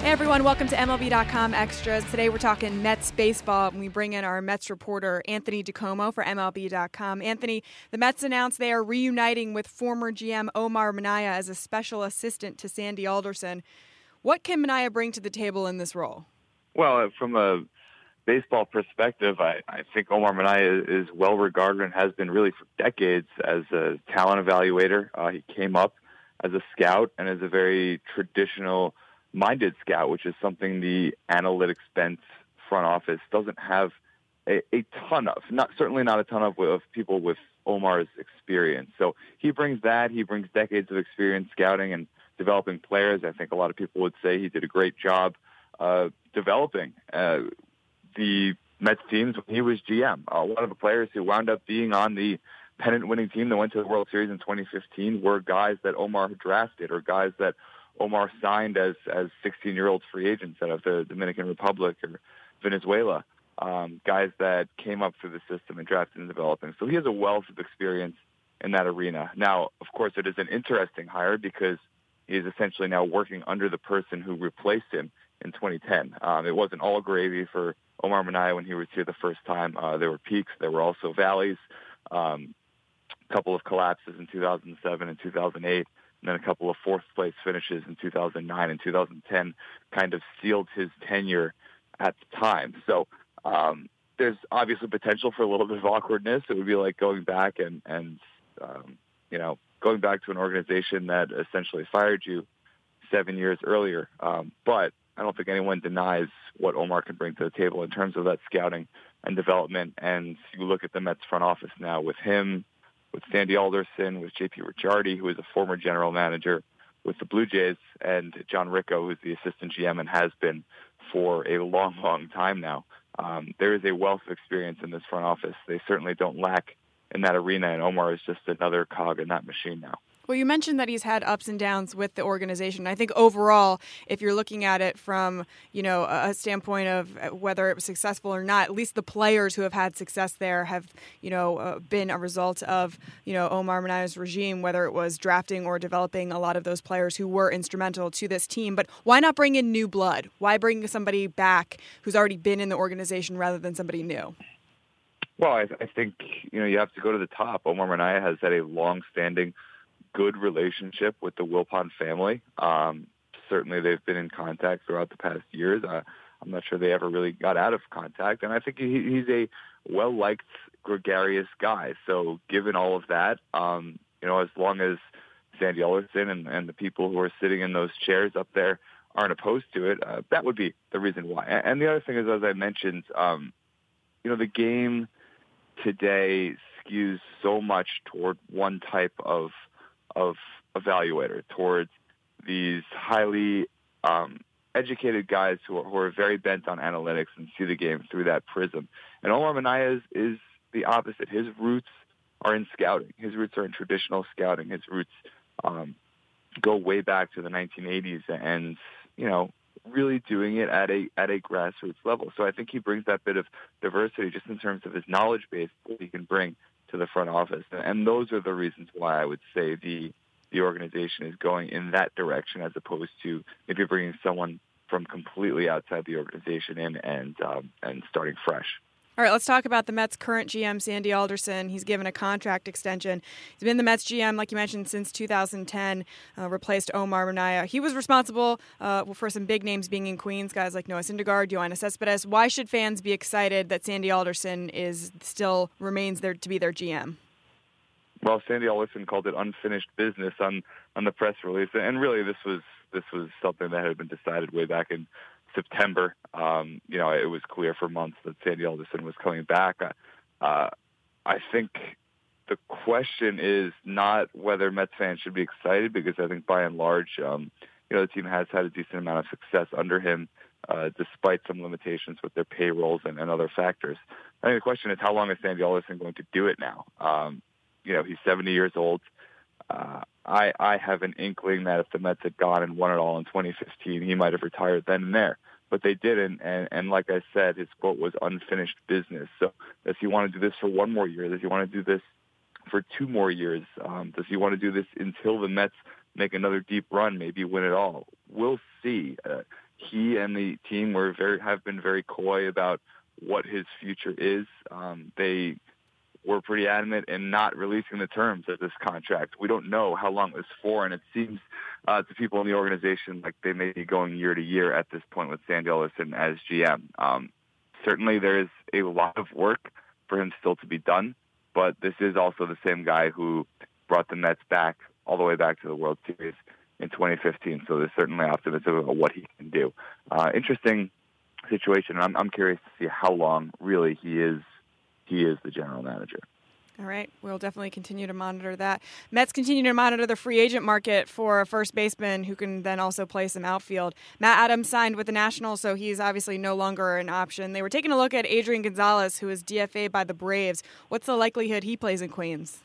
Hey everyone, welcome to MLB.com Extras. Today we're talking Mets baseball, and we bring in our Mets reporter Anthony DiComo for MLB.com. Anthony, the Mets announced they are reuniting with former GM Omar Minaya as a special assistant to Sandy Alderson. What can Minaya bring to the table in this role? Well, from a baseball perspective, I, I think Omar Minaya is well regarded and has been really for decades as a talent evaluator. Uh, he came up as a scout and is a very traditional minded scout, which is something the analytics bent front office doesn't have a, a ton of. Not certainly not a ton of, of people with Omar's experience. So he brings that. He brings decades of experience scouting and developing players. I think a lot of people would say he did a great job uh, developing uh, the Mets teams when he was GM. A lot of the players who wound up being on the pennant-winning team that went to the World Series in 2015 were guys that Omar drafted or guys that Omar signed as as 16-year-old free agents out of the Dominican Republic or Venezuela. Um, guys that came up through the system and drafted and developing. So he has a wealth of experience in that arena. Now, of course, it is an interesting hire because he is essentially now working under the person who replaced him in 2010. Um, it wasn't all gravy for Omar Minaya when he was here the first time. Uh, there were peaks, there were also valleys. Um, a couple of collapses in 2007 and 2008, and then a couple of fourth place finishes in 2009 and 2010 kind of sealed his tenure at the time. So um, there's obviously potential for a little bit of awkwardness. It would be like going back and, and um, you know, going back to an organization that essentially fired you seven years earlier. Um, but I don't think anyone denies what Omar can bring to the table in terms of that scouting and development. And you look at the Mets front office now with him, with Sandy Alderson, with JP Ricciardi, who is a former general manager with the Blue Jays, and John Ricco, who's the assistant GM and has been for a long, long time now. Um, there is a wealth of experience in this front office. They certainly don't lack in that arena, and Omar is just another cog in that machine now. Well, you mentioned that he's had ups and downs with the organization. I think overall, if you're looking at it from you know a standpoint of uh, whether it was successful or not, at least the players who have had success there have you know uh, been a result of you know Omar Minaya's regime, whether it was drafting or developing a lot of those players who were instrumental to this team. But why not bring in new blood? Why bring somebody back who's already been in the organization rather than somebody new? Well, I, I think you know you have to go to the top. Omar Minaya has had a long-standing good relationship with the Wilpon family. Um, certainly, they've been in contact throughout the past years. Uh, I'm not sure they ever really got out of contact, and I think he, he's a well-liked, gregarious guy. So, given all of that, um, you know, as long as Sandy Alderson and, and the people who are sitting in those chairs up there aren't opposed to it, uh, that would be the reason why. And the other thing is, as I mentioned, um, you know, the game today skews so much toward one type of of evaluator towards these highly um, educated guys who are, who are very bent on analytics and see the game through that prism. And Omar Minaya is, is the opposite. His roots are in scouting. His roots are in traditional scouting. His roots um, go way back to the 1980s, and you know, really doing it at a at a grassroots level. So I think he brings that bit of diversity just in terms of his knowledge base that he can bring to the front office. And those are the reasons why I would say the the organization is going in that direction as opposed to maybe bringing someone from completely outside the organization in and um, and starting fresh. All right, let's talk about the Mets' current GM, Sandy Alderson. He's given a contract extension. He's been the Mets GM, like you mentioned, since 2010, uh, replaced Omar Minaya. He was responsible uh, for some big names being in Queens, guys like Noah Syndergaard, Yoenis Cespedes. Why should fans be excited that Sandy Alderson is still remains there to be their GM? Well, Sandy Alderson called it unfinished business on, on the press release, and really this was this was something that had been decided way back in September. Um, you know, it was clear for months that Sandy Alderson was coming back. Uh, I think the question is not whether Mets fans should be excited because I think by and large, um, you know, the team has had a decent amount of success under him, uh, despite some limitations with their payrolls and, and other factors. I think the question is how long is Sandy Alderson going to do it now? Um, you know, he's 70 years old. Uh, I I have an inkling that if the Mets had gone and won it all in 2015, he might have retired then and there. But they didn't, and and like I said, his quote was unfinished business. So does he want to do this for one more year? Does he want to do this for two more years? Um, does he want to do this until the Mets make another deep run, maybe win it all? We'll see. Uh, he and the team were very have been very coy about what his future is. Um, they were pretty adamant in not releasing the terms of this contract. We don't know how long it was for, and it seems uh, to people in the organization like they may be going year to year at this point with Sandy Alderson as GM. Um, certainly, there is a lot of work for him still to be done, but this is also the same guy who brought the Mets back all the way back to the World Series in 2015. So there's certainly optimism about what he can do. Uh, interesting situation. I'm, I'm curious to see how long really he is he is the general manager. All right, we'll definitely continue to monitor that. Mets continue to monitor the free agent market for a first baseman who can then also play some outfield. Matt Adams signed with the Nationals, so he's obviously no longer an option. They were taking a look at Adrian Gonzalez, who is DFA by the Braves. What's the likelihood he plays in Queens?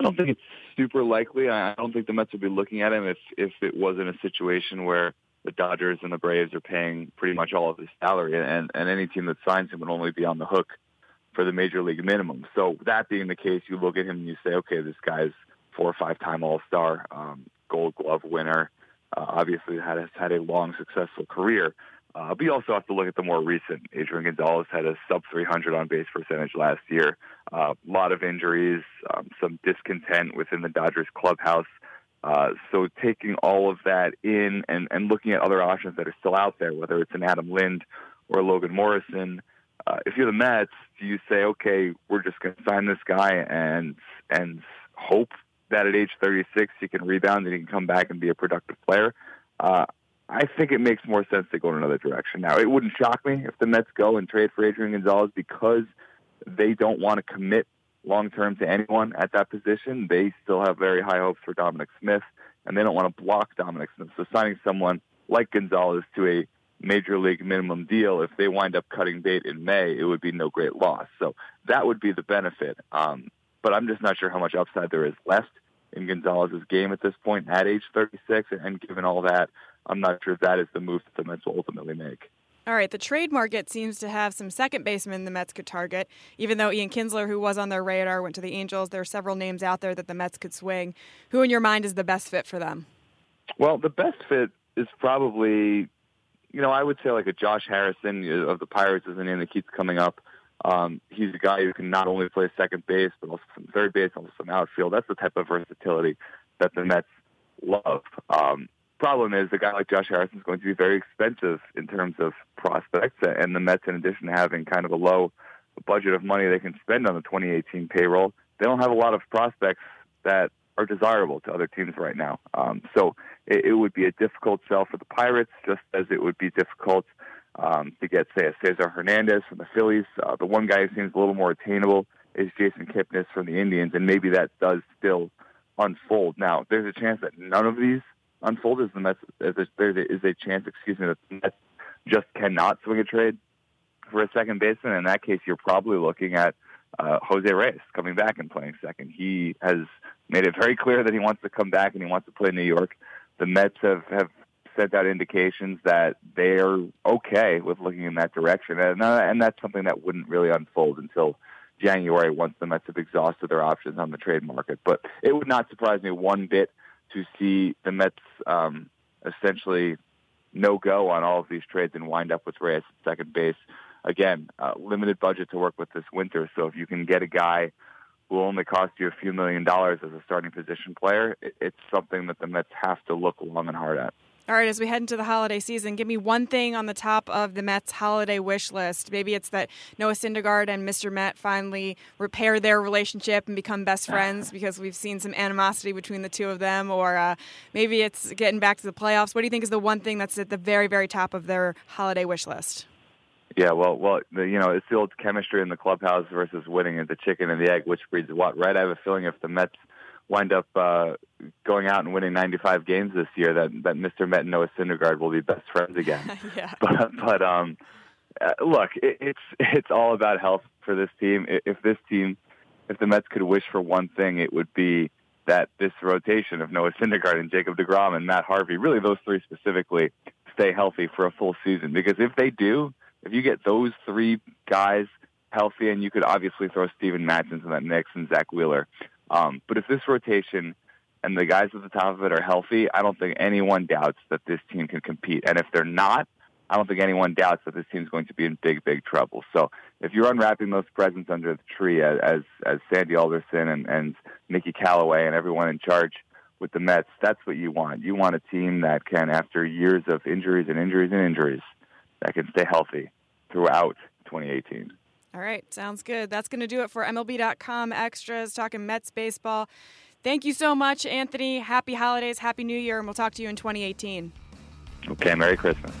I don't think it's super likely. I don't think the Mets would be looking at him if if it wasn't a situation where the Dodgers and the Braves are paying pretty much all of his salary, and and any team that signs him would only be on the hook for the major league minimum. So that being the case, you look at him and you say, okay, this guy's four or five time All Star, um, Gold Glove winner. Uh, obviously, had has had a long, successful career. Uh, but you also have to look at the more recent. Adrian Gonzalez had a sub 300 on base percentage last year. A uh, lot of injuries, um, some discontent within the Dodgers clubhouse. Uh, so taking all of that in and, and looking at other options that are still out there, whether it's an Adam Lind or Logan Morrison, uh, if you're the Mets, do you say, okay, we're just going to sign this guy and and hope that at age 36 he can rebound and he can come back and be a productive player? Uh, I think it makes more sense to go in another direction. Now, it wouldn't shock me if the Mets go and trade for Adrian Gonzalez because they don't want to commit long term to anyone at that position. They still have very high hopes for Dominic Smith, and they don't want to block Dominic Smith. So signing someone like Gonzalez to a major league minimum deal, if they wind up cutting bait in May, it would be no great loss. So that would be the benefit. Um, but I'm just not sure how much upside there is left in Gonzalez's game at this point at age 36. And given all that, I'm not sure if that is the move that the Mets will ultimately make. All right, the trade market seems to have some second basemen the Mets could target. Even though Ian Kinsler, who was on their radar, went to the Angels, there are several names out there that the Mets could swing. Who, in your mind, is the best fit for them? Well, the best fit is probably you know, I would say like a Josh Harrison of the Pirates is a name that keeps coming up. Um, he's a guy who can not only play second base, but also some third base, also some outfield. That's the type of versatility that the Mets love. Um, problem is, a guy like Josh Harrison is going to be very expensive in terms of prospects, and the Mets, in addition to having kind of a low budget of money they can spend on the 2018 payroll, they don't have a lot of prospects that are desirable to other teams right now. Um, so it, it would be a difficult sell for the Pirates, just as it would be difficult um, to get, say, a Cesar Hernandez from the Phillies. Uh, the one guy who seems a little more attainable is Jason Kipnis from the Indians, and maybe that does still unfold. Now, there's a chance that none of these unfold. Is the Mets? There is a chance, excuse me, that the Mets just cannot swing a trade for a second baseman. In that case, you're probably looking at uh, Jose Reyes coming back and playing second. He has made it very clear that he wants to come back and he wants to play New York. The Mets have, have sent out indications that they're okay with looking in that direction. And, uh, and that's something that wouldn't really unfold until January once the Mets have exhausted their options on the trade market. But it would not surprise me one bit to see the Mets um, essentially no go on all of these trades and wind up with Reyes at second base. Again, uh, limited budget to work with this winter. So if you can get a guy who will only cost you a few million dollars as a starting position player, it's something that the Mets have to look long and hard at. All right, as we head into the holiday season, give me one thing on the top of the Mets holiday wish list. Maybe it's that Noah Syndergaard and Mr. Met finally repair their relationship and become best friends because we've seen some animosity between the two of them, or uh, maybe it's getting back to the playoffs. What do you think is the one thing that's at the very, very top of their holiday wish list? Yeah, well, well, you know, it's the old chemistry in the clubhouse versus winning the chicken and the egg, which breeds what, right? I have a feeling if the Mets wind up uh, going out and winning 95 games this year, that that Mr. Met and Noah Syndergaard will be best friends again. yeah. But but um, uh, look, it, it's it's all about health for this team. If this team, if the Mets could wish for one thing, it would be that this rotation of Noah Syndergaard and Jacob DeGrom and Matt Harvey, really those three specifically, stay healthy for a full season. Because if they do, if you get those three guys healthy, and you could obviously throw Steven Matz into that mix and Zack Wheeler, um, but if this rotation and the guys at the top of it are healthy, I don't think anyone doubts that this team can compete. And if they're not, I don't think anyone doubts that this team's going to be in big, big trouble. So if you're unwrapping those presents under the tree as as, as Sandy Alderson and, and Mickey Callaway and everyone in charge with the Mets, that's what you want. You want a team that can, after years of injuries and injuries and injuries, that can stay healthy throughout 2018. All right, sounds good. That's going to do it for MLB.com extras talking Mets baseball. Thank you so much, Anthony. Happy holidays, happy new year, and we'll talk to you in 2018. Okay, Merry Christmas.